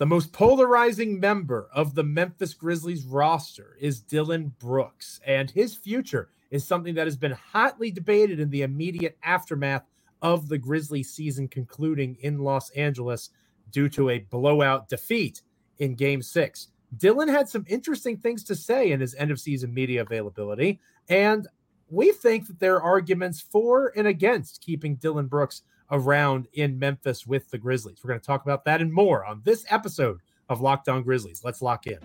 The most polarizing member of the Memphis Grizzlies roster is Dillon Brooks, and his future is something that has been hotly debated in the immediate aftermath of the Grizzlies season concluding in Los Angeles due to a blowout defeat in game six. Dillon had some interesting things to say in his end of season media availability, and we think that there are arguments for and against keeping Dillon Brooks around in Memphis with the Grizzlies. We're going to talk about that and more on this episode of Locked On Grizzlies. Let's lock in.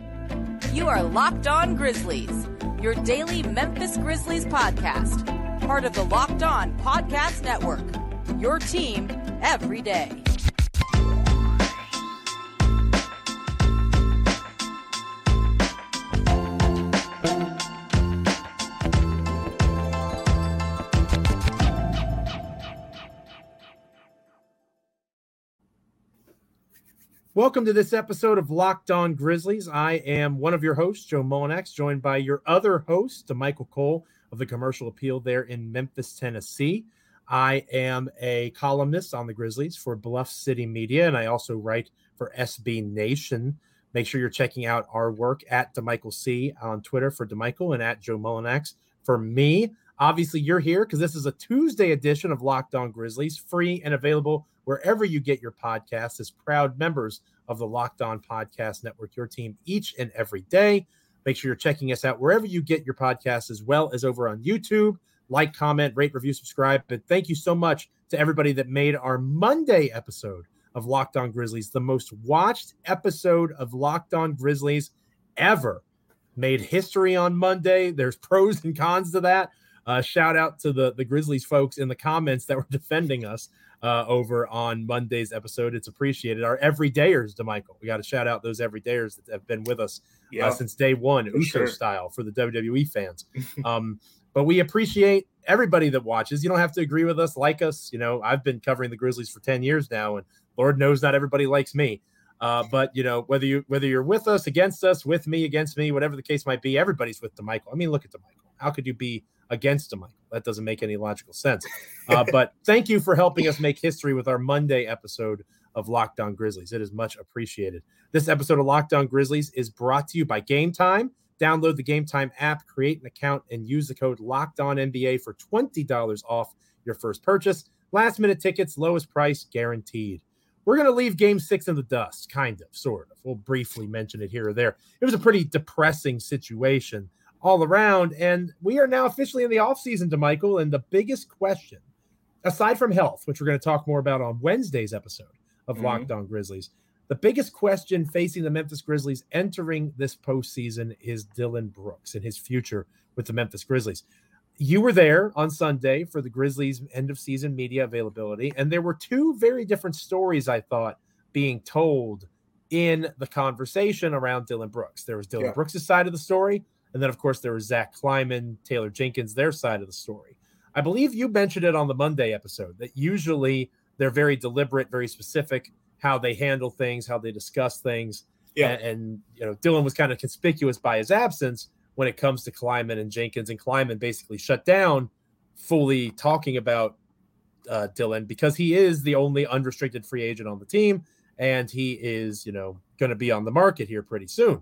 You are Locked On Grizzlies, your daily Memphis Grizzlies podcast, part of the Locked On Podcast Network. Your team every day. Welcome to this episode of Locked On Grizzlies. I am one of your hosts, Joe Mullinax, joined by your other host, Damichael Cole of the Commercial Appeal there in Memphis, Tennessee. I am a columnist on the Grizzlies for Bluff City Media, and I also write for SB Nation. Make sure you're checking out our work at Damichael C on Twitter for Damichael and at Joe Mullinax for me. Obviously, you're here because this is a Tuesday edition of Locked On Grizzlies, free and available wherever you get your podcasts as proud members of the Locked On Podcast Network, your team each and every day. Make sure you're checking us out wherever you get your podcasts, as well as over on YouTube. Like, comment, rate, review, subscribe. But thank you so much to everybody that made our Monday episode of Locked On Grizzlies the most watched episode of Locked On Grizzlies ever. Made history on Monday. There's pros and cons to that. Uh, shout out to the the Grizzlies folks in the comments that were defending us uh, over on Monday's episode. It's appreciated. Our everydayers, Damichael. We got to shout out those everydayers that have been with us uh, since day one, Uso sure. style for the WWE fans. um, but we appreciate everybody that watches. You don't have to agree with us, like us. You know, I've been covering the Grizzlies for 10 years now, and Lord knows not everybody likes me. Uh, but you know, whether you whether you're with us, against us, with me, against me, whatever the case might be, everybody's with Damichael. I mean, look at Damichael. How could you be against him, Michael. That doesn't make any logical sense. Uh, but thank you for helping us make history with our Monday episode of Locked On Grizzlies. It is much appreciated. This episode of Locked On Grizzlies is brought to you by Gametime. Download the Gametime app, create an account, and use the code Locked On NBA for twenty dollars off your first purchase. Last minute tickets, lowest price guaranteed. We're going to leave game six in the dust, kind of, sort of. We'll briefly mention it here or there. It was a pretty depressing situation all around. And we are now officially in the offseason Damichael. And the biggest question, aside from health, which we're going to talk more about on Wednesday's episode of mm-hmm. Locked On Grizzlies, the biggest question facing the Memphis Grizzlies entering this postseason is Dillon Brooks and his future with the Memphis Grizzlies. You were there on Sunday for the Grizzlies end of season media availability, and there were two very different stories, I thought, being told in the conversation around Dillon Brooks. There was Dillon yeah. Brooks' side of the story, and then, of course, there was Zach Kleiman, Taylor Jenkins, their side of the story. I believe you mentioned it on the Monday episode that usually they're very deliberate, very specific how they handle things, how they discuss things. Yeah. And, and you know, Dillon was kind of conspicuous by his absence when it comes to Kleiman and Jenkins, and Kleiman basically shut down fully talking about uh, Dillon because he is the only unrestricted free agent on the team, and he is, you know, going to be on the market here pretty soon.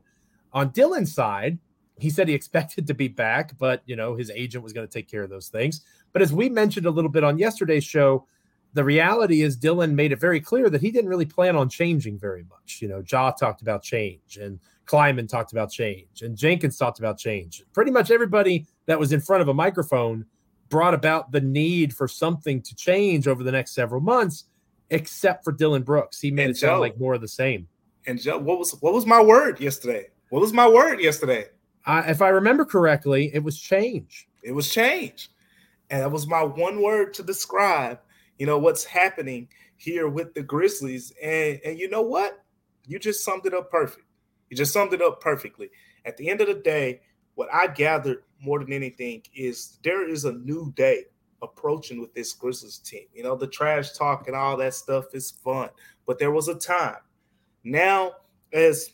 On Dillon's side, he said he expected to be back, but you know his agent was going to take care of those things. But as we mentioned a little bit on yesterday's show, the reality is Dillon made it very clear that he didn't really plan on changing very much. You know, Ja talked about change, and Kleiman talked about change, and Jenkins talked about change. Pretty much everybody that was in front of a microphone brought about the need for something to change over the next several months, except for Dillon Brooks. He made and it Joe, sound like more of the same. And Joe, what was what was my word yesterday? What was my word yesterday? If I remember correctly, it was change. It was change. And that was my one word to describe, you know, what's happening here with the Grizzlies. And and you know what? You just summed it up perfect. You just summed it up perfectly. At the end of the day, what I gathered more than anything is there is a new day approaching with this Grizzlies team. You know, the trash talk and all that stuff is fun, but there was a time. Now, as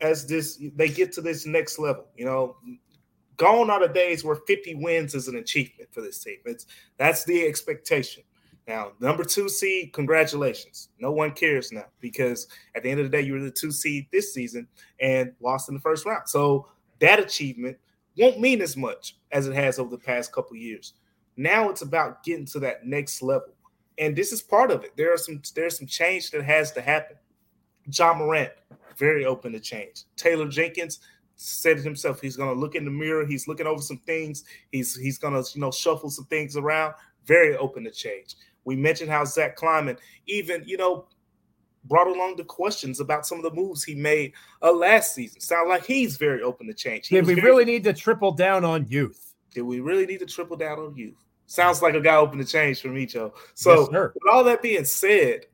as this they get to this next level. You know, gone are the days where 50 wins is an achievement for this team. It's that's the expectation. Now, number two seed, congratulations. No one cares now because at the end of the day, you were the two seed this season and lost in the first round. So that achievement won't mean as much as it has over the past couple years. Now it's about getting to that next level. And this is part of it. There are some there's some change that has to happen. Ja Morant, very open to change. Taylor Jenkins said it himself. He's gonna look in the mirror, he's looking over some things, he's he's gonna you know shuffle some things around, very open to change. We mentioned how Zach Kleiman even, you know, brought along the questions about some of the moves he made uh, last season. Sound like he's very open to change. He Did we very, really need to triple down on youth? Did we really need to triple down on youth? Sounds like a guy open to change for me, Joe. So, yes, with all that being said,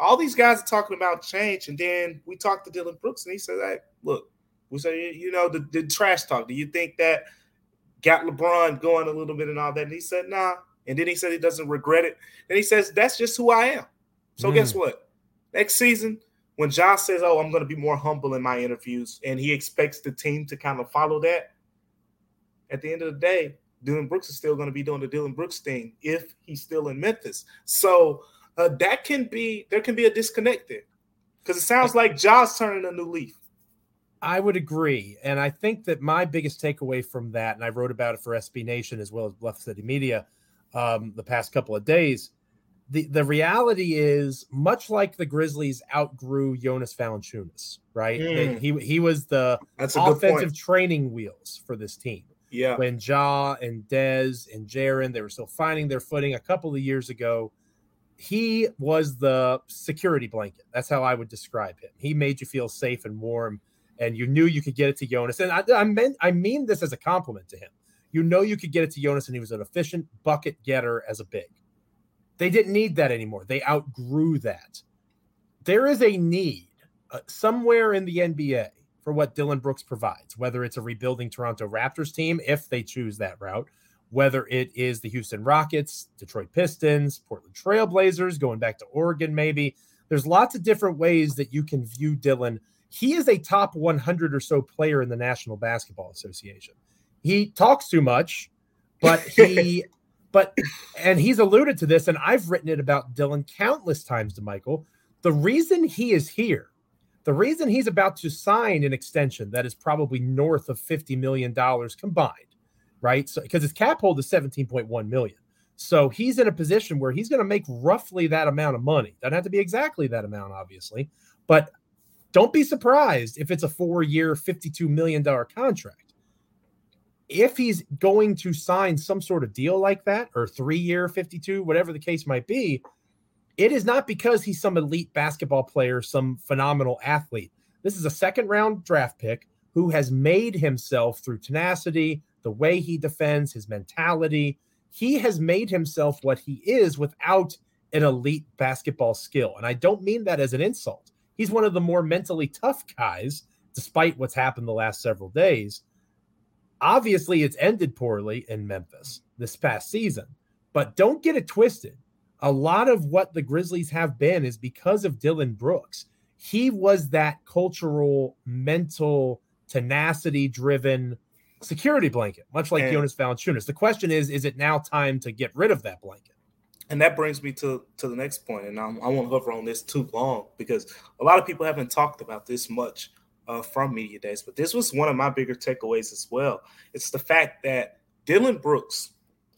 all these guys are talking about change, and then we talked to Dillon Brooks, and he said, "Hey, look, we said you know, the, the trash talk. Do you think that got LeBron going a little bit and all that?" And he said, "Nah." And then he said he doesn't regret it. And he says, that's just who I am. So mm. guess what? Next season, when Ja says, Oh, I'm going to be more humble in my interviews, and he expects the team to kind of follow that, at the end of the day, Dillon Brooks is still going to be doing the Dillon Brooks thing if he's still in Memphis. So uh, that can be there can be a disconnect there because it sounds like Ja's turning a new leaf. I would agree, and I think that my biggest takeaway from that, and I wrote about it for SB Nation as well as Bluff City Media, um, the past couple of days. The the reality is much like the Grizzlies outgrew Jonas Valanciunas, right? Mm. He he was the That's offensive training wheels for this team. Yeah. When Ja and Dez and Jaren, they were still finding their footing a couple of years ago. He was the security blanket. That's how I would describe him. He made you feel safe and warm, and you knew you could get it to Jonas. And I, I meant I mean this as a compliment to him you know you could get it to Jonas, and he was an efficient bucket getter as a big. They didn't need that anymore. They outgrew that. There is a need uh, somewhere in the NBA for what Dillon Brooks provides, whether it's a rebuilding Toronto Raptors team, if they choose that route, whether it is the Houston Rockets, Detroit Pistons, Portland Trailblazers, going back to Oregon, maybe. There's lots of different ways that you can view Dillon. He is a top 100 or so player in the National Basketball Association he talks too much, but he but and he's alluded to this, and I've written it about Dillon countless times Damichael. The reason he is here, the reason he's about to sign an extension that is probably north of $50 million combined, right? So because his cap hold is 17.1 million. So he's in a position where he's going to make roughly that amount of money. Doesn't have to be exactly that amount, obviously, but don't be surprised if it's a four-year, $52 million contract if he's going to sign some sort of deal like that or three year 52 whatever the case might be it is not because he's some elite basketball player some phenomenal athlete this is a second round draft pick who has made himself through tenacity the way he defends his mentality. He has made himself what he is without an elite basketball skill. And i don't mean that as an insult. He's one of the more mentally tough guys despite what's happened the last several days. Obviously, it's ended poorly in Memphis this past season, but don't get it twisted. A lot of what the Grizzlies have been is because of Dillon Brooks. He was that cultural, mental, tenacity driven security blanket, much like and, Jonas Valanciunas. The question is, is it now time to get rid of that blanket? And that brings me to, to the next point, and I'm, I won't hover on this too long because a lot of people haven't talked about this much uh, from media days. But this was one of my bigger takeaways as well. It's the fact that Dillon Brooks,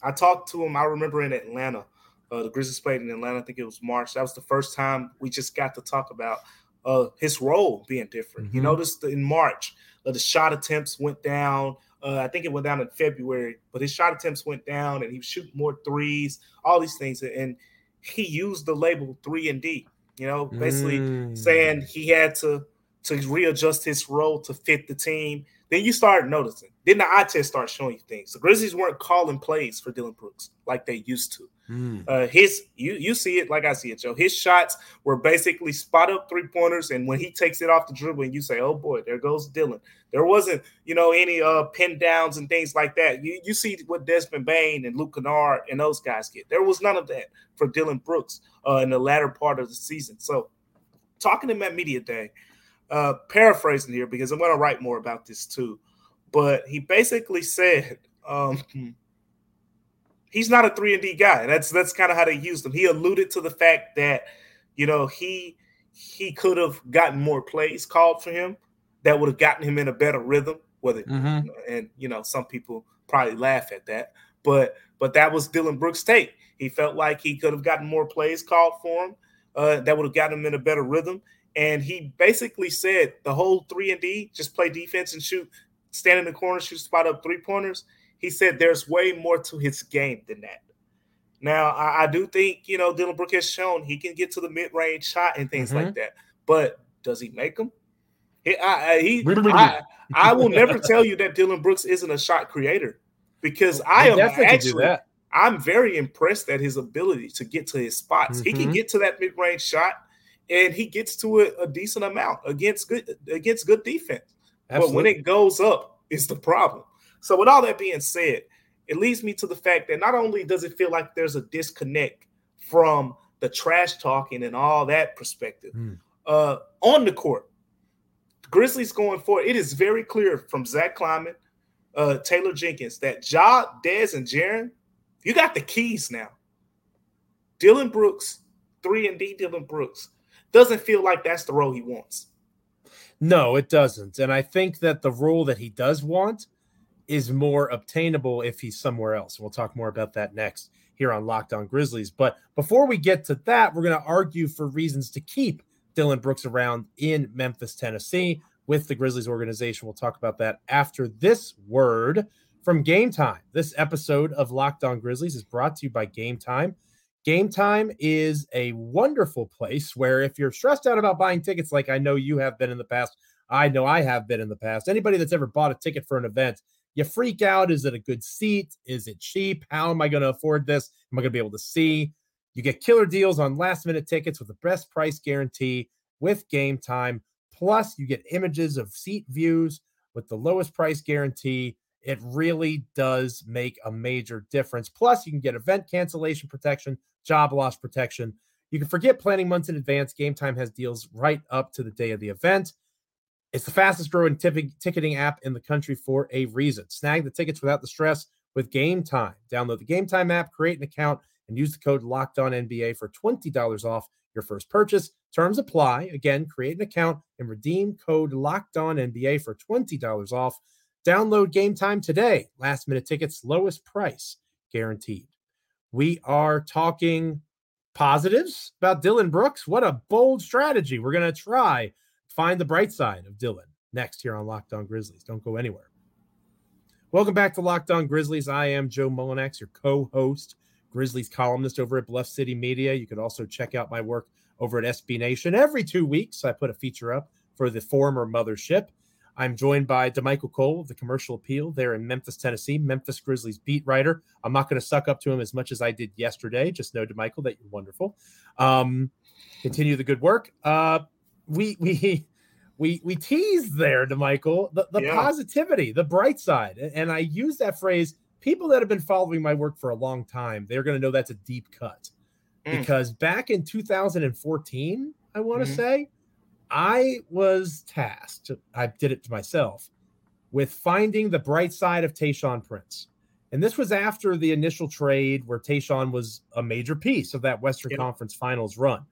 I talked to him. I remember in Atlanta, uh, the Grizzlies played in Atlanta. I think it was March. That was the first time we just got to talk about uh, his role being different. Mm-hmm. You noticed in March, uh, the shot attempts went down. Uh, I think it went down in February, but his shot attempts went down, and he was shooting more threes, all these things, and he used the label three and D. You know, basically mm. saying he had to to readjust his role to fit the team. Then you start noticing. Then the eye test starts showing you things. The Grizzlies weren't calling plays for Dillon Brooks like they used to. Mm. Uh, his you you see it like I see it, Joe. His shots were basically spot up three pointers, and when he takes it off the dribble, and you say, "Oh boy, there goes Dillon." There wasn't you know any uh pin downs and things like that. You you see what Desmond Bane and Luke Kennard and those guys get. There was none of that for Dillon Brooks uh, in the latter part of the season. So, talking to him at media day, uh, paraphrasing here because I'm going to write more about this too. But he basically said um, he's not a three and D guy. That's that's kind of how they used him. He alluded to the fact that you know he he could have gotten more plays called for him that would have gotten him in a better rhythm. Whether mm-hmm. and you know some people probably laugh at that, but but that was Dillon Brooks' take. He felt like he could have gotten more plays called for him uh, that would have gotten him in a better rhythm. And he basically said the whole three and D, just play defense and shoot, stand in the corner, shoot spot up three pointers. He said there's way more to his game than that. Now, I, I do think, you know, Dillon Brooks has shown he can get to the mid range shot and things mm-hmm. like that. But does he make them? He, I, he, I, I, will never tell you that Dillon Brooks isn't a shot creator because I am actually I'm very impressed at his ability to get to his spots. Mm-hmm. He can mm-hmm. get to that mid range shot, and he gets to it a decent amount against good against good defense. Absolutely. But when it goes up, it's the problem. So with all that being said, it leads me to the fact that not only does it feel like there's a disconnect from the trash talking and all that perspective mm. uh, on the court, Grizzlies going forward, it is very clear from Zach Kleiman, uh, Taylor Jenkins that Ja, Dez, and Jaren, you got the keys now. Dillon Brooks, three and D Dillon Brooks, doesn't feel like that's the role he wants. No, it doesn't. And I think that the role that he does want is more obtainable if he's somewhere else. We'll talk more about that next here on Locked On Grizzlies. But before we get to that, we're going to argue for reasons to keep Dillon Brooks around in Memphis, Tennessee with the Grizzlies organization. We'll talk about that after this word from Gametime. This episode of Locked On Grizzlies is brought to you by Gametime. Gametime is a wonderful place where if you're stressed out about buying tickets, like I know you have been in the past, I know I have been in the past. Anybody that's ever bought a ticket for an event, you freak out. Is it a good seat? Is it cheap? How am I going to afford this? Am I going to be able to see? You get killer deals on last minute tickets with the best price guarantee with Gametime. Plus, you get images of seat views with the lowest price guarantee. It really does make a major difference. Plus, you can get event cancellation protection, job loss protection. You can forget planning months in advance. Gametime has deals right up to the day of the event. It's the fastest growing ticketing app in the country for a reason. Snag the tickets without the stress with Gametime. Download the Gametime app, create an account, and use the code Locked On NBA for $20 off your first purchase. Terms apply. Again, create an account and redeem code Locked On NBA for $20 off. Download Gametime today. Last minute tickets, lowest price guaranteed. We are talking positives about Dillon Brooks. What a bold strategy. We're going to try find the bright side of Dillon next here on Locked On Grizzlies. Don't go anywhere. Welcome back to Locked On Grizzlies. I am Joe Mullinax, your co-host, Grizzlies columnist over at Bluff City Media. You can also check out my work over at SB Nation. Every two weeks, I put a feature up for the former mothership. I'm joined by Damichael Cole of the Commercial Appeal there in Memphis, Tennessee, Memphis Grizzlies beat writer. I'm not going to suck up to him as much as I did yesterday. Just know, Damichael, that you're wonderful. Um, continue the good work. Uh, we we we we tease there Damichael, the, the yeah. positivity, the bright side. And I use that phrase. People that have been following my work for a long time, they're going to know that's a deep cut. Mm. Because back in 2014, I want to mm-hmm. say, I was tasked, I did it to myself, with finding the bright side of Tayshaun Prince. And this was after the initial trade where Tayshaun was a major piece of that Western yep. Conference Finals run.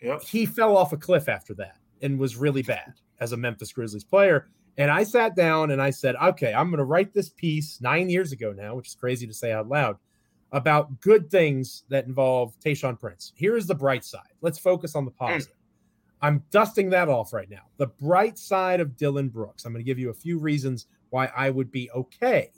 Yep. He fell off a cliff after that and was really bad as a Memphis Grizzlies player. And I sat down and I said, okay, I'm going to write this piece nine years ago now, which is crazy to say out loud, about good things that involve Tayshaun Prince. Here is the bright side. Let's focus on the hmm. positive. I'm dusting that off right now. The bright side of Dillon Brooks. I'm going to give you a few reasons why I would be okay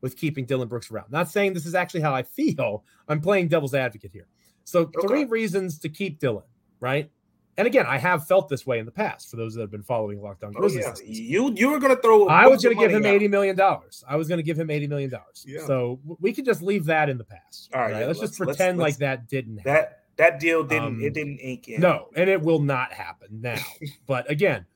with keeping Dillon Brooks around. Not saying this is actually how I feel. I'm playing devil's advocate here. So, okay. three reasons to keep Dillon, right? And again, I have felt this way in the past. For those that have been following Locked On oh, Grizzlies, oh, yeah. you you were going to throw. I was going to give him eighty million dollars. I was going to give him eighty million dollars. Yeah. So we could just leave that in the past. All right, right? Yeah, let's, let's, just pretend let's, like that didn't. Happen. That that deal didn't um, it didn't ink in. No, and it will not happen now. but again,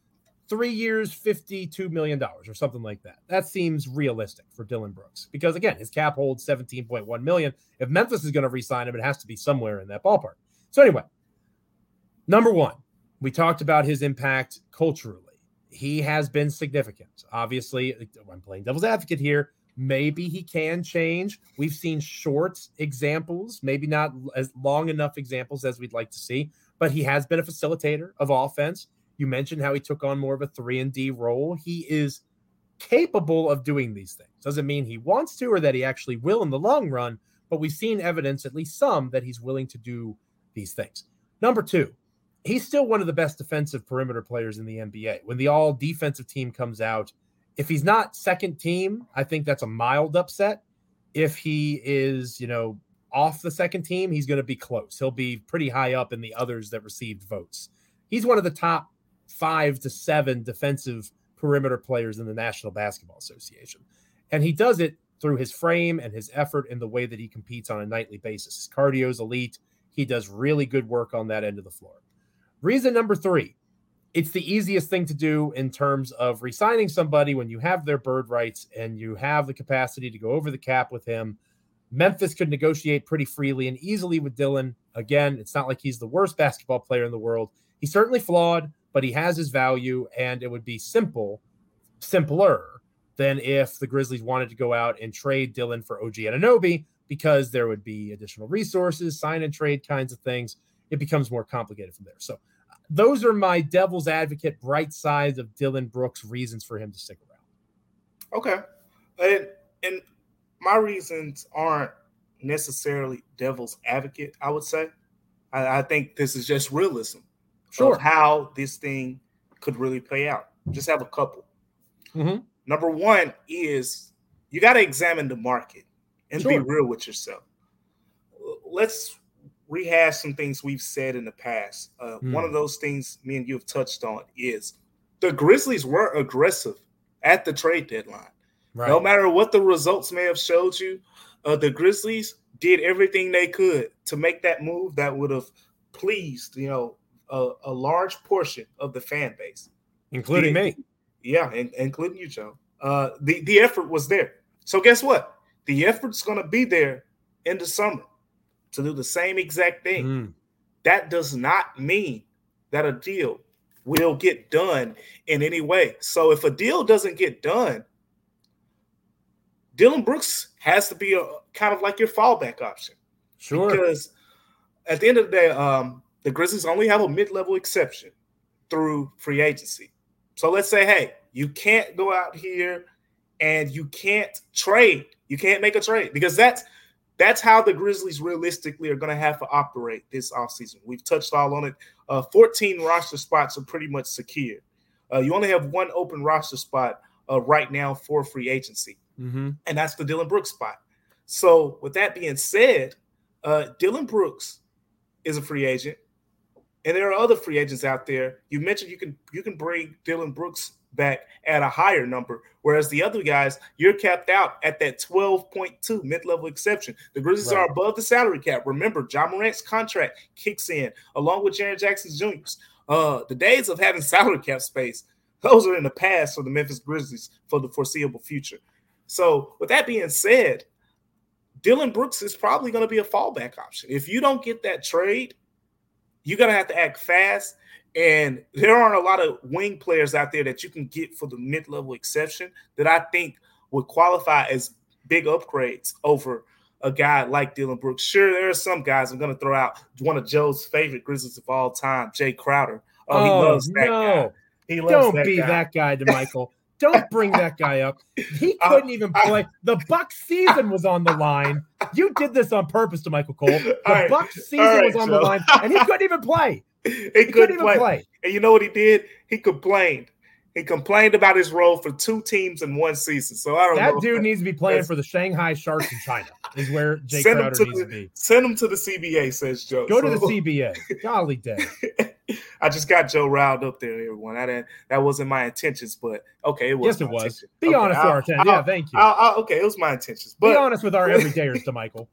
three years, fifty-two million dollars or something like that. That seems realistic for Dillon Brooks because again, his cap holds seventeen point one million. If Memphis is going to re-sign him, it has to be somewhere in that ballpark. So anyway, number one we talked about his impact culturally. He has been significant. Obviously, I'm playing devil's advocate here. Maybe he can change. We've seen short examples, maybe not as long enough examples as we'd like to see, but he has been a facilitator of offense. You mentioned how he took on more of a 3 and D role. He is capable of doing these things. Doesn't mean he wants to or that he actually will in the long run, but we've seen evidence, at least some, that he's willing to do these things. Number two, he's still one of the best defensive perimeter players in the NBA. When the all defensive team comes out, if he's not second team, I think that's a mild upset. If he is, you know, off the second team, he's going to be close. He'll be pretty high up in the others that received votes. He's one of the top five to seven defensive perimeter players in the National Basketball Association. And he does it through his frame and his effort in the way that he competes on a nightly basis. His cardio is elite. He does really good work on that end of the floor. Reason number three it's the easiest thing to do in terms of resigning somebody when you have their bird rights and you have the capacity to go over the cap with him. Memphis could negotiate pretty freely and easily with Dillon. Again, it's not like he's the worst basketball player in the world. He's certainly flawed, but he has his value, and it would be simple, simpler than if the Grizzlies wanted to go out and trade Dillon for OG Anunoby because there would be additional resources, sign and trade kinds of things. It becomes more complicated from there. So, those are my devil's advocate bright sides of Dillon Brooks' reasons for him to stick around. Okay. And, and my reasons aren't necessarily devil's advocate, I would say. I, I think this is just realism sure. how this thing could really play out. Just have a couple. Mm-hmm. Number one is you got to examine the market and sure. be real with yourself. Let's rehash some things we've said in the past. Uh, mm. One of those things me and you have touched on is the Grizzlies were aggressive at the trade deadline. Right. No matter what the results may have showed you, uh, the Grizzlies did everything they could to make that move that would have pleased, you know, a, a large portion of the fan base, including the, me. Yeah, and, including you, Joe. Uh, the the effort was there. So guess what? The effort's going to be there in the summer to do the same exact thing. Mm. That does not mean that a deal will get done in any way. So if a deal doesn't get done, Dillon Brooks has to be a kind of like your fallback option. Sure. Because at the end of the day, um, the Grizzlies only have a mid-level exception through free agency. So let's say, hey, you can't go out here and you can't trade. You can't make a trade because that's that's how the Grizzlies realistically are going to have to operate this offseason. We've touched all on it. Uh, 14 roster spots are pretty much secured. Uh, you only have one open roster spot uh, right now for free agency, mm-hmm. and that's the Dillon Brooks spot. So, with that being said, uh, Dillon Brooks is a free agent. And there are other free agents out there. You mentioned you can you can bring Dillon Brooks back at a higher number, whereas the other guys you're capped out at that 12.2 mid-level exception. The Grizzlies right. are above the salary cap. Remember, Ja Morant's contract kicks in along with Jaren Jackson Jr.'s. Uh, the days of having salary cap space, those are in the past for the Memphis Grizzlies for the foreseeable future. So, with that being said, Dillon Brooks is probably going to be a fallback option. If you don't get that trade, you're gonna have to act fast. And there aren't a lot of wing players out there that you can get for the mid-level exception that I think would qualify as big upgrades over a guy like Dillon Brooks. Sure, there are some guys I'm going to throw out. One of Joe's favorite Grizzlies of all time, Jae Crowder. Oh, he oh, loves that no. guy. He loves Don't that be guy. that guy, Damichael. Don't bring that guy up. He couldn't even play. The Buck season was on the line. You did this on purpose Damichael Cole. The right. Buck season right, was on Joe. the line, and he couldn't even play. He, he couldn't, play. play. And you know what he did? He complained. He complained about his role for two teams in one season. So I don't that know. That dude needs to be playing for the Shanghai Sharks in China. Is where Jae Crowder needs the, to be. Send him to the CBA, says Joe. Go so. to the CBA. Golly day. I just got Joe riled up there, everyone. I didn't, that wasn't my intentions, but okay, it was. Yes, it was. Intention. Be okay, honest with our ten. Yeah, thank you. I'll, I'll, okay, it was my intentions. But be honest with our everydayers, Damichael.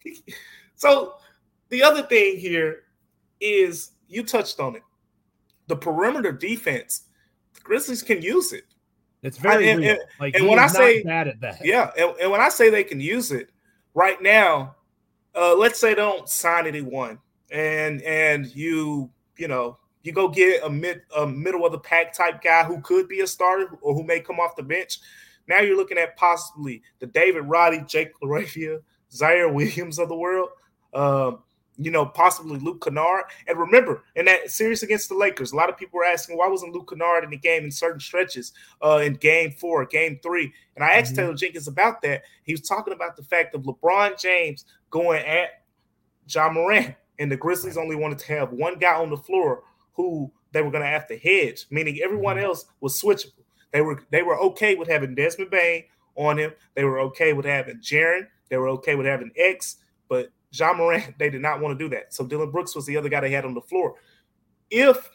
so the other thing here is you touched on it. The perimeter defense, the Grizzlies can use it. It's very I, and, and, like and when I say bad at that, yeah, and, and, when I say they can use it right now, uh, let's say they don't sign anyone, and and you you know you go get a mid a middle of the pack type guy who could be a starter or who may come off the bench. Now you're looking at possibly the David Roddy, Jake LaRavia, Ziaire Williams of the world. Um, you know, possibly Luke Kennard. And remember, in that series against the Lakers, a lot of people were asking why wasn't Luke Kennard in the game in certain stretches uh, in game four, game three. And I asked mm-hmm. Taylor Jenkins about that. He was talking about the fact of LeBron James going at Ja Morant, and the Grizzlies only wanted to have one guy on the floor who they were going to have to hedge, meaning everyone mm-hmm. else was switchable. They were they were okay with having Desmond Bane on him. They were okay with having Jaren. They were okay with having X, but Ja Morant, they did not want to do that. So Dillon Brooks was the other guy they had on the floor. If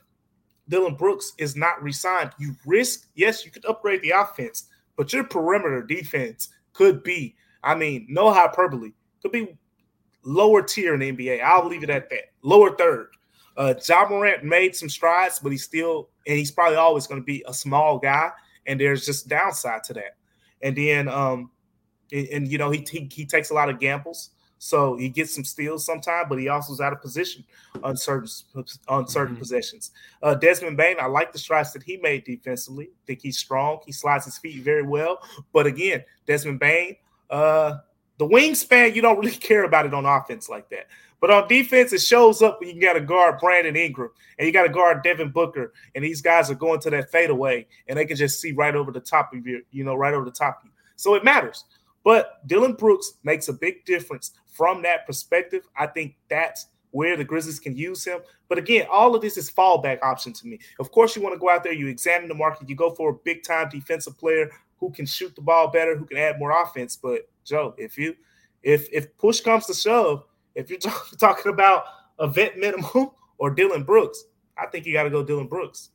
Dillon Brooks is not resigned, you risk, yes, you could upgrade the offense, but your perimeter defense could be, I mean, no hyperbole, could be lower tier in the NBA. I'll leave it at that. Lower third. Uh Ja Morant made some strides, but he's still, and he's probably always going to be a small guy, and there's just downside to that. And then um and, and you know, he, he he takes a lot of gambles. So he gets some steals sometime, but he also is out of position on certain on certain mm-hmm. possessions. Uh, Desmond Bane, I like the strides that he made defensively. I think he's strong. He slides his feet very well. But again, Desmond Bane, uh, the wingspan, you don't really care about it on offense like that. But on defense, it shows up when you got to guard Brandon Ingram and you got to guard Devin Booker, and these guys are going to that fadeaway, and they can just see right over the top of you, you know, right over the top of you. So it matters. But Dillon Brooks makes a big difference from that perspective. I think that's where the Grizzlies can use him. But again, all of this is fallback option to me. Of course, you want to go out there, you examine the market, you go for a big time defensive player who can shoot the ball better, who can add more offense. But Joe, if you if if push comes to shove, if you're talking about a vet minimum or Dillon Brooks, I think you got to go Dillon Brooks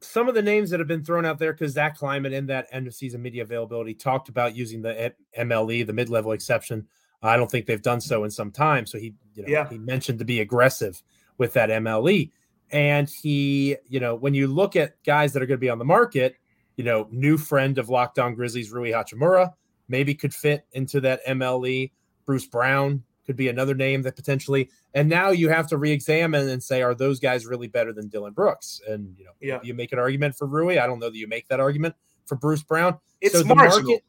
some of the names that have been thrown out there because Zach Kleiman in that end of season media availability talked about using the MLE, the mid level exception. I don't think they've done so in some time. So he, you know, yeah. he mentioned to be aggressive with that MLE. And he, you know, when you look at guys that are going to be on the market, you know, new friend of Locked On Grizzlies, Rui Hachimura, maybe could fit into that MLE. Bruce Brown could be another name that potentially. And now you have to re-examine and say, are those guys really better than Dillon Brooks? And you know, yeah. you make an argument for Rui. I don't know that you make that argument for Bruce Brown. It's so marginal. Market,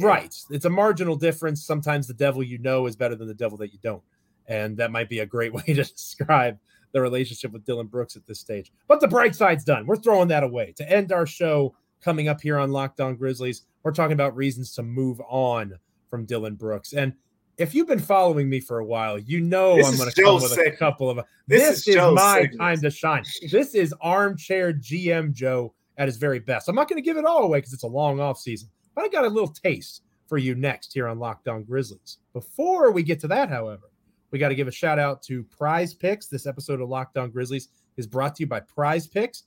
right. It's a marginal difference. Sometimes the devil you know is better than the devil that you don't. And that might be a great way to describe the relationship with Dillon Brooks at this stage. But the bright side's done. We're throwing that away. To end our show coming up here on Locked On Grizzlies, we're talking about reasons to move on from Dillon Brooks. And if you've been following me for a while, you know this I'm going to come with a couple of. This, this is, is my time to shine. This is armchair GM Joe at his very best. I'm not going to give it all away because it's a long off season, but I got a little taste for you next here on Locked On Grizzlies. Before we get to that, however, we got to give a shout out to PrizePicks. This episode of Locked On Grizzlies is brought to you by PrizePicks.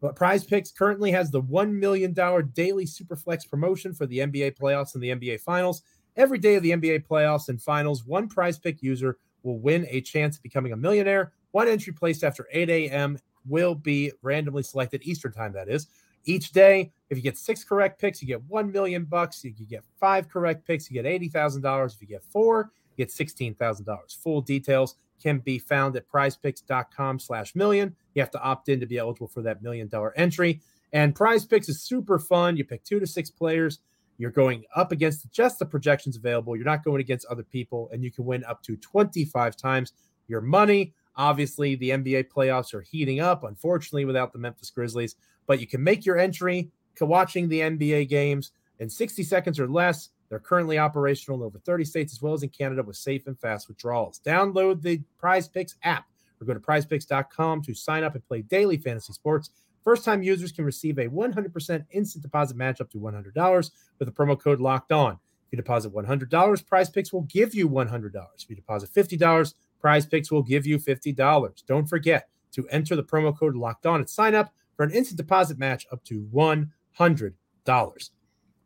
But PrizePicks currently has the $1 million daily Superflex promotion for the NBA playoffs and the NBA finals. Every day of the NBA playoffs and finals, one prize pick user will win a chance at becoming a millionaire. One entry placed after 8 a.m. will be randomly selected Eastern time, that is. Each day, if you get six correct picks, you get one million bucks. If you get five correct picks, you get eighty thousand dollars. If you get four, you get sixteen thousand dollars. Full details can be found at prizepicks.com slash million. You have to opt in to be eligible for that million dollar entry. And PrizePicks is super fun. You pick two to six players you're going up against just the projections available. You're not going against other people, and you can win up to 25 times your money. Obviously, the NBA playoffs are heating up, unfortunately, without the Memphis Grizzlies, but you can make your entry watching the NBA games in 60 seconds or less. They're currently operational in over 30 states as well as in Canada with safe and fast withdrawals. Download the PrizePicks app or go to prizepicks.com to sign up and play daily fantasy sports. First time users can receive a 100% instant deposit match up to $100 with the promo code locked on. If you deposit $100, PrizePicks will give you $100. If you deposit $50, PrizePicks will give you $50. Don't forget to enter the promo code locked on and sign up for an instant deposit match up to $100.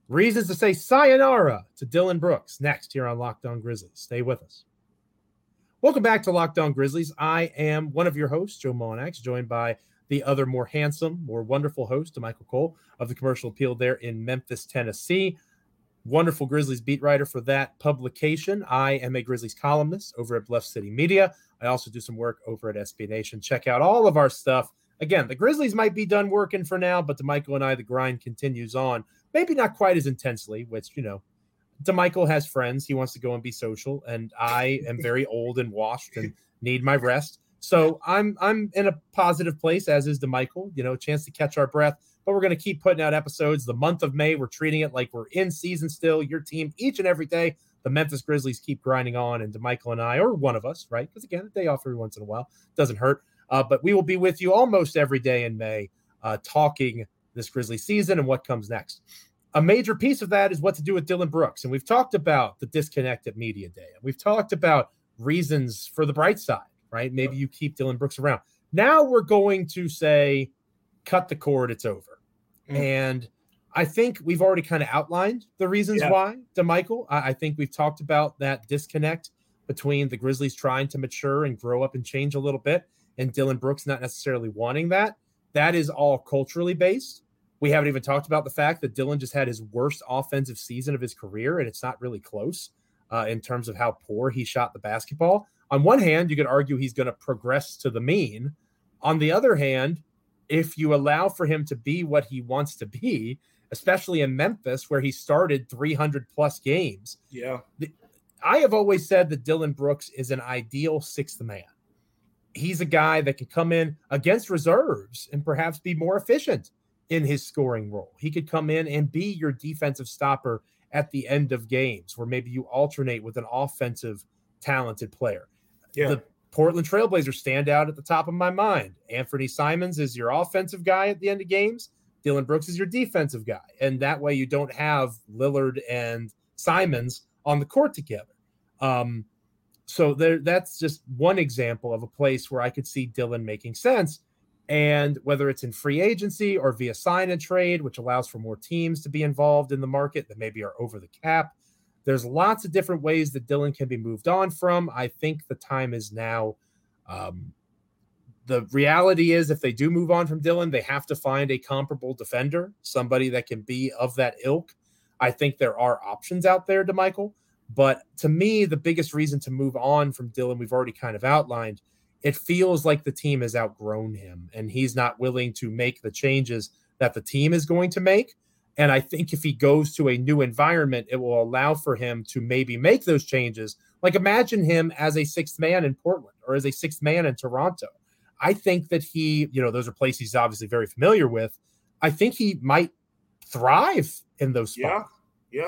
Reasons to say sayonara to Dillon Brooks next here on Locked On Grizzlies. Stay with us. Welcome back to Locked On Grizzlies. I am one of your hosts, Joe Mullinax, joined by the other more handsome, more wonderful host, Damichael Cole of the Commercial Appeal there in Memphis, Tennessee. Wonderful Grizzlies beat writer for that publication. I am a Grizzlies columnist over at Bluff City Media. I also do some work over at SB Nation. Check out all of our stuff. Again, the Grizzlies might be done working for now, but Damichael and I, the grind continues on maybe not quite as intensely, which, you know, Damichael has friends. He wants to go and be social, and I am very old and washed and need my rest. So I'm I'm in a positive place, as is Damichael. You know, chance to catch our breath. But we're going to keep putting out episodes. The month of May, we're treating it like we're in season still. Your team each and every day. The Memphis Grizzlies keep grinding on, and Damichael and I, or one of us, right? Because again, a day off every once in a while doesn't hurt. Uh, but we will be with you almost every day in May, uh, talking this Grizzly season and what comes next a major piece of that is what to do with Dillon Brooks. And we've talked about the disconnect at Media Day. And we've talked about reasons for the bright side, right? Maybe you keep Dillon Brooks around. Now we're going to say, cut the cord, it's over. Mm. And I think we've already kind of outlined the reasons yeah. why, Damichael. I, I think we've talked about that disconnect between the Grizzlies trying to mature and grow up and change a little bit, and Dillon Brooks not necessarily wanting that. That is all culturally based. We haven't even talked about the fact that Dillon just had his worst offensive season of his career, and it's not really close uh, in terms of how poor he shot the basketball. On one hand, you could argue he's going to progress to the mean. On the other hand, if you allow for him to be what he wants to be, especially in Memphis, where he started 300 plus games. Yeah. I have always said that Dillon Brooks is an ideal sixth man. He's a guy that can come in against reserves and perhaps be more efficient in his scoring role. He could come in and be your defensive stopper at the end of games, where maybe you alternate with an offensive talented player. Yeah. The Portland Trailblazers stand out at the top of my mind. Anthony Simons is your offensive guy at the end of games. Dillon Brooks is your defensive guy. And that way you don't have Lillard and Simons on the court together. Um, so there, that's just one example of a place where I could see Dillon making sense. And whether it's in free agency or via sign and trade, which allows for more teams to be involved in the market that maybe are over the cap, there's lots of different ways that Dillon can be moved on from. I think the time is now. Um, the reality is, if they do move on from Dillon, they have to find a comparable defender, somebody that can be of that ilk. I think there are options out there Damichael. But to me, the biggest reason to move on from Dillon, we've already kind of outlined, it feels like the team has outgrown him and he's not willing to make the changes that the team is going to make. And I think if he goes to a new environment, it will allow for him to maybe make those changes. Like imagine him as a sixth man in Portland or as a sixth man in Toronto. I think that he, you know, those are places he's obviously very familiar with. I think he might thrive in those spots. Yeah,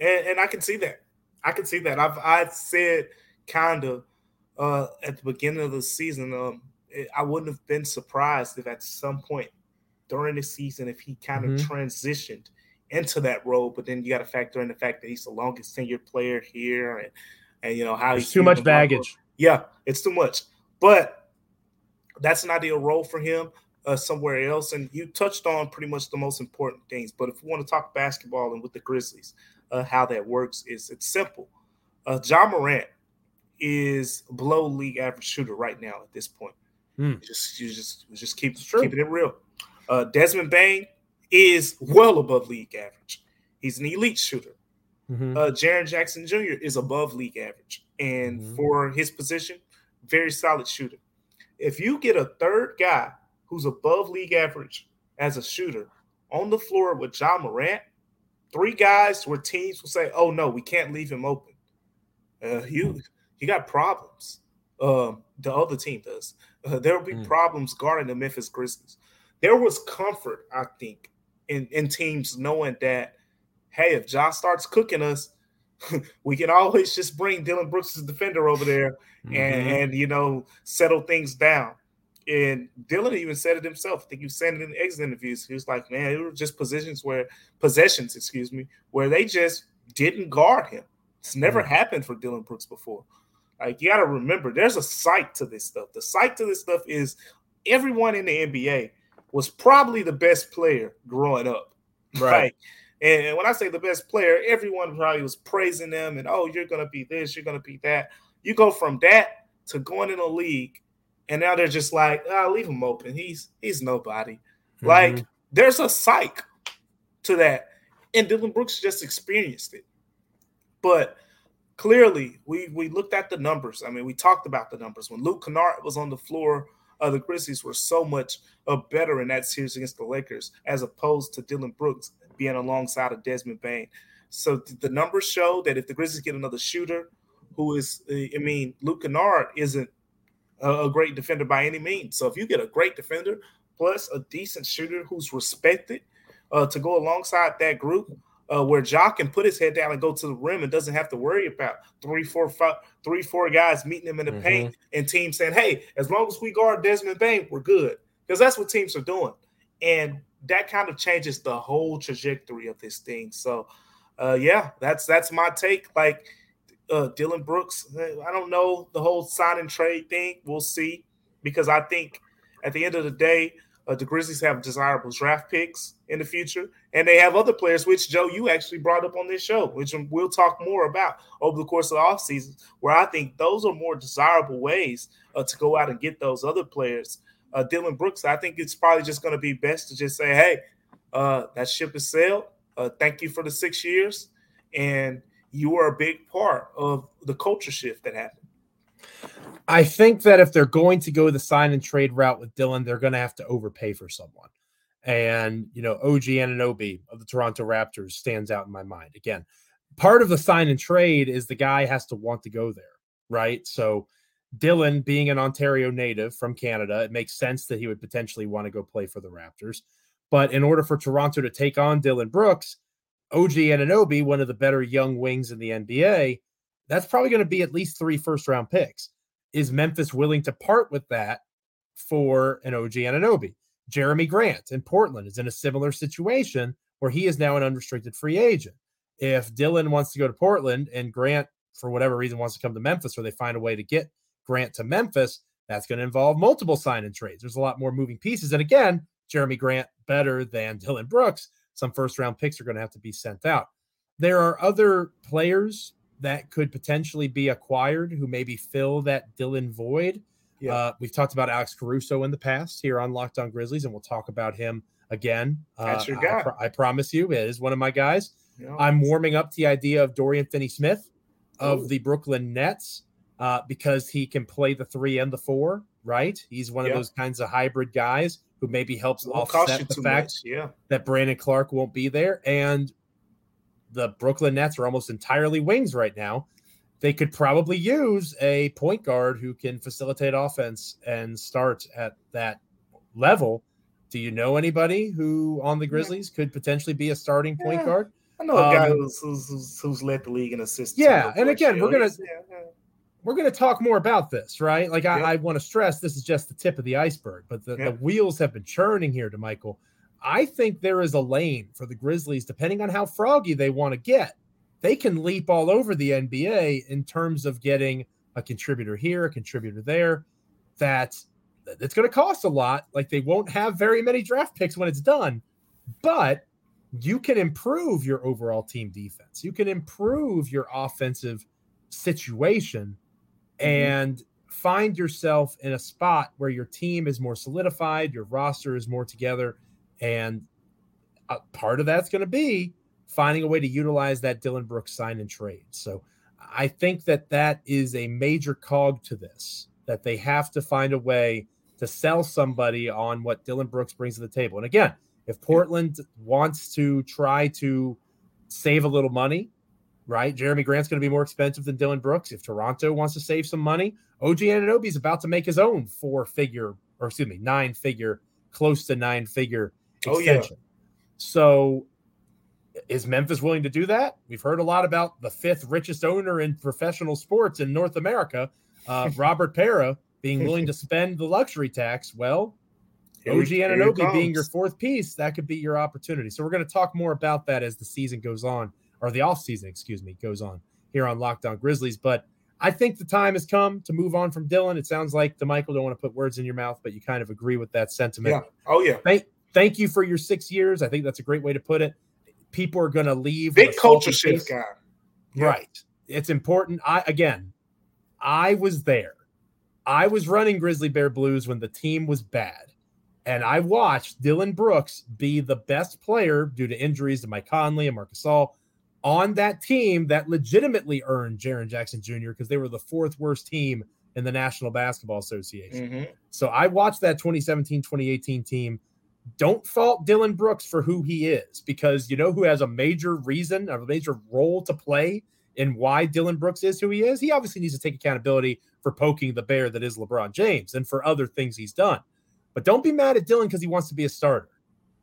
yeah, and, and I can see that. I can see that. I've I said kind of uh, at the beginning of the season, um, it, I wouldn't have been surprised if at some point during the season, if he kind of mm-hmm. transitioned into that role. But then you got to factor in the fact that he's the longest tenured player here, and and you know how he's too much baggage. Yeah, it's too much. But that's an ideal role for him uh, somewhere else. And you touched on pretty much the most important things. But if we want to talk basketball and with the Grizzlies, uh, how that works is it's simple. Uh, Ja Morant is below league average shooter right now at this point. Mm. Just you just just keep keeping it real. Uh, Desmond Bane is well above league average. He's an elite shooter. Mm-hmm. Uh, Jaren Jackson Jr. is above league average, and mm-hmm. for his position, very solid shooter. If you get a third guy who's above league average as a shooter on the floor with Ja Morant, three guys where teams will say, "Oh no, we can't leave him open." Uh, you he got problems. Um, the other team does. Uh, there will be mm. problems guarding the Memphis Grizzlies. There was comfort, I think, in, in teams knowing that, hey, if Josh starts cooking us, we can always just bring Dillon Brooks' defender over there mm-hmm. and, and, you know settle things down. And Dillon even said it himself. I think he said it in the exit interviews. He was like, "Man, it were just positions where possessions, excuse me, where they just didn't guard him. It's never mm-hmm. happened for Dillon Brooks before." Like you got to remember, there's a site to this stuff. The site to this stuff is everyone in the NBA was probably the best player growing up, right? And when I say the best player, everyone probably was praising them and oh, you're gonna be this, you're gonna be that. You go from that to going in a league, and now they're just like, oh, leave him open. He's he's nobody. Mm-hmm. Like there's a psych to that, and Dillon Brooks just experienced it. But clearly we we looked at the numbers. I mean, we talked about the numbers when Luke Kennard was on the floor. Uh, the Grizzlies were so much uh, better in that series against the Lakers as opposed to Dillon Brooks being alongside of Desmond Bane. So the numbers show that if the Grizzlies get another shooter, who is, I mean, Luke Kennard isn't a, great defender by any means. So if you get a great defender plus a decent shooter who's respected uh, to go alongside that group, uh, where Ja can put his head down and go to the rim and doesn't have to worry about three, four, five, three, four guys meeting him in the mm-hmm. paint and teams saying, "Hey, as long as we guard Desmond Bane, we're good," because that's what teams are doing, and that kind of changes the whole trajectory of this thing. So, uh, yeah, that's that's my take. Like uh, Dillon Brooks. I don't know the whole sign and trade thing. We'll see because I think at the end of the day, uh, the Grizzlies have desirable draft picks in the future, and they have other players, which Joe, you actually brought up on this show, which we'll talk more about over the course of the offseason, where I think those are more desirable ways uh, to go out and get those other players. Uh, Dillon Brooks, I think it's probably just going to be best to just say, hey, uh, that ship has sailed. Uh, thank you for the six years. And you were a big part of the culture shift that happened. I think that if they're going to go the sign and trade route with Dillon, they're going to have to overpay for someone. And, you know, OG Anunoby of the Toronto Raptors stands out in my mind. Again, part of the sign and trade is the guy has to want to go there, right? So, Dillon being an Ontario native from Canada, it makes sense that he would potentially want to go play for the Raptors. But in order for Toronto to take on Dillon Brooks, OG Anunoby, one of the better young wings in the NBA, that's probably going to be at least three first round picks. Is Memphis willing to part with that for an OG Anunoby? Jerami Grant in Portland is in a similar situation where he is now an unrestricted free agent. If Dillon wants to go to Portland and Grant, for whatever reason, wants to come to Memphis, or they find a way to get Grant to Memphis, that's going to involve multiple sign and trades. There's a lot more moving pieces. And again, Jerami Grant better than Dillon Brooks some first round picks are going to have to be sent out. There are other players that could potentially be acquired who maybe fill that Dillon void. Yeah. Uh, we've talked about Alex Caruso in the past here on Locked On Grizzlies, and we'll talk about him again. That's uh, your guy. I, I, promise you, it is one of my guys. I'm warming up to the idea of Dorian Finney Smith of Ooh. the Brooklyn Nets uh, because he can play the three and the four, right? He's one yeah. of those kinds of hybrid guys who maybe helps offset the fact yeah. that Brandon Clarke won't be there. And the Brooklyn Nets are almost entirely wings right now. They could probably use a point guard who can facilitate offense and start at that level. Do you know anybody who on the Grizzlies could potentially be a starting point yeah. guard? I know a um, guy who's, who's, who's, led the league in assists. Yeah, and again, we're gonna we're going to talk more about this, right? Like, I, I want to stress this is just the tip of the iceberg, but the, the wheels have been churning here Damichael. I think there is a lane for the Grizzlies, depending on how froggy they want to get. They can leap all over the NBA in terms of getting a contributor here, a contributor there. That it's going to cost a lot. Like they won't have very many draft picks when it's done, but you can improve your overall team defense. You can improve your offensive situation mm-hmm. and find yourself in a spot where your team is more solidified, your roster is more together, and uh, part of that's going to be finding a way to utilize that Dillon Brooks sign and trade. So I think that that is a major cog to this that they have to find a way to sell somebody on what Dillon Brooks brings to the table. And again, if Portland wants to try to save a little money right? Jerami Grant's going to be more expensive than Dillon Brooks. If Toronto wants to save some money, OG Anunoby is about to make his own four figure, or excuse me, nine figure, close to nine figure extension. Oh, yeah. So is Memphis willing to do that? We've heard a lot about the fifth richest owner in professional sports in North America, uh, Robert Pera, being willing to spend the luxury tax. Well, OG Anunoby being your fourth piece, that could be your opportunity. So we're going to talk more about that as the season goes on or the offseason, excuse me, goes on here on Locked On Grizzlies. But I think the time has come to move on from Dillon. It sounds like Damichael don't want to put words in your mouth, but you kind of agree with that sentiment. Yeah. Oh yeah. Thank, thank you for your six years. I think that's a great way to put it. People are going to leave. Big culture shift guy. Yeah. Right. It's important. I again, I was there. I was running Grizzly Bear Blues when the team was bad. And I watched Dillon Brooks be the best player due to injuries to Mike Conley and Marc Gasol on that team that legitimately earned Jaren Jackson Jr. because they were the fourth worst team in the National Basketball Association. Mm-hmm. So I watched that 2017 2018 team don't fault Dillon Brooks for who he is because you know who has a major reason, or a major role to play in why Dillon Brooks is who he is. He obviously needs to take accountability for poking the bear that is LeBron James and for other things he's done. But don't be mad at Dillon because he wants to be a starter.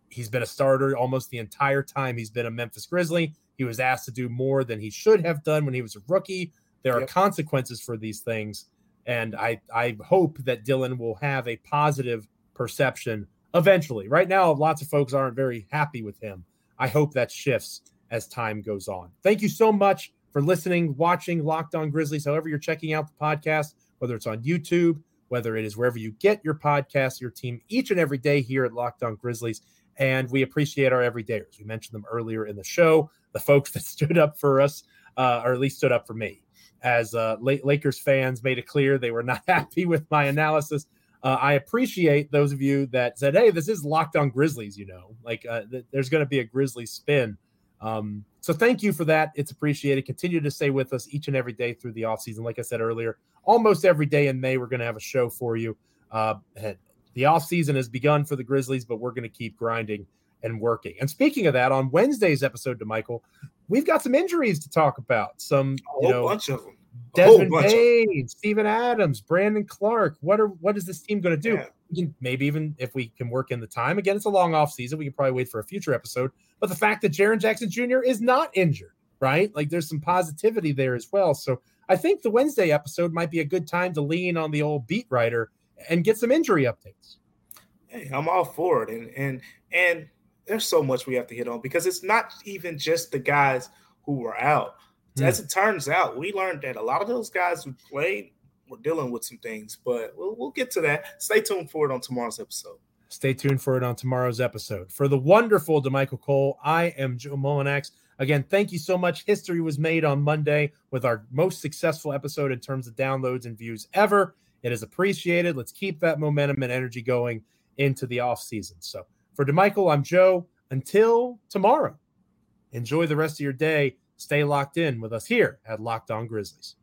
He's been a starter almost the entire time he's been a Memphis Grizzly. He was asked to do more than he should have done when he was a rookie. There yep. are consequences for these things. And I, I hope that Dillon will have a positive perception eventually. Right now, lots of folks aren't very happy with him. I hope that shifts as time goes on. Thank you so much for listening, watching Locked On Grizzlies, however you're checking out the podcast, whether it's on YouTube, whether it is wherever you get your podcast, your team each and every day here at Locked On Grizzlies. And we appreciate our everydayers. We mentioned them earlier in the show, the folks that stood up for us, uh, or at least stood up for me. As uh, Lakers fans made it clear they were not happy with my analysis. Uh, I appreciate those of you that said, "Hey, this is Locked On Grizzlies." You know, like uh, th- there's going to be a Grizzly spin. Um, so thank you for that. It's appreciated. Continue to stay with us each and every day through the off season. Like I said earlier, almost every day in May we're going to have a show for you. Uh, the off season has begun for the Grizzlies, but we're going to keep grinding and working. And speaking of that, on Wednesday's episode Damichael, we've got some injuries to talk about. Some, you know, bunch of them. Desmond Bane, Steven Adams, Brandon Clarke. What are what is this team going to do? Yeah. maybe even if we can work in the time. Again, it's a long off season. We can probably wait for a future episode. But the fact that Jaren Jackson Jr. is not injured, right? Like there's some positivity there as well. So I think the Wednesday episode might be a good time to lean on the old beat writer and get some injury updates. Hey, I'm all for it. And and and there's so much we have to hit on because it's not even just the guys who were out Mm. As it turns out, we learned that a lot of those guys who played were dealing with some things, but we'll, we'll get to that. Stay tuned for it on tomorrow's episode. Stay tuned for it on tomorrow's episode. For the wonderful Damichael Cole, I am Joe Mullinax. Again, thank you so much. History was made on Monday with our most successful episode in terms of downloads and views ever. It is appreciated. Let's keep that momentum and energy going into the off season. So for Damichael, I'm Joe. Until tomorrow, enjoy the rest of your day. Stay locked in with us here at Locked On Grizzlies.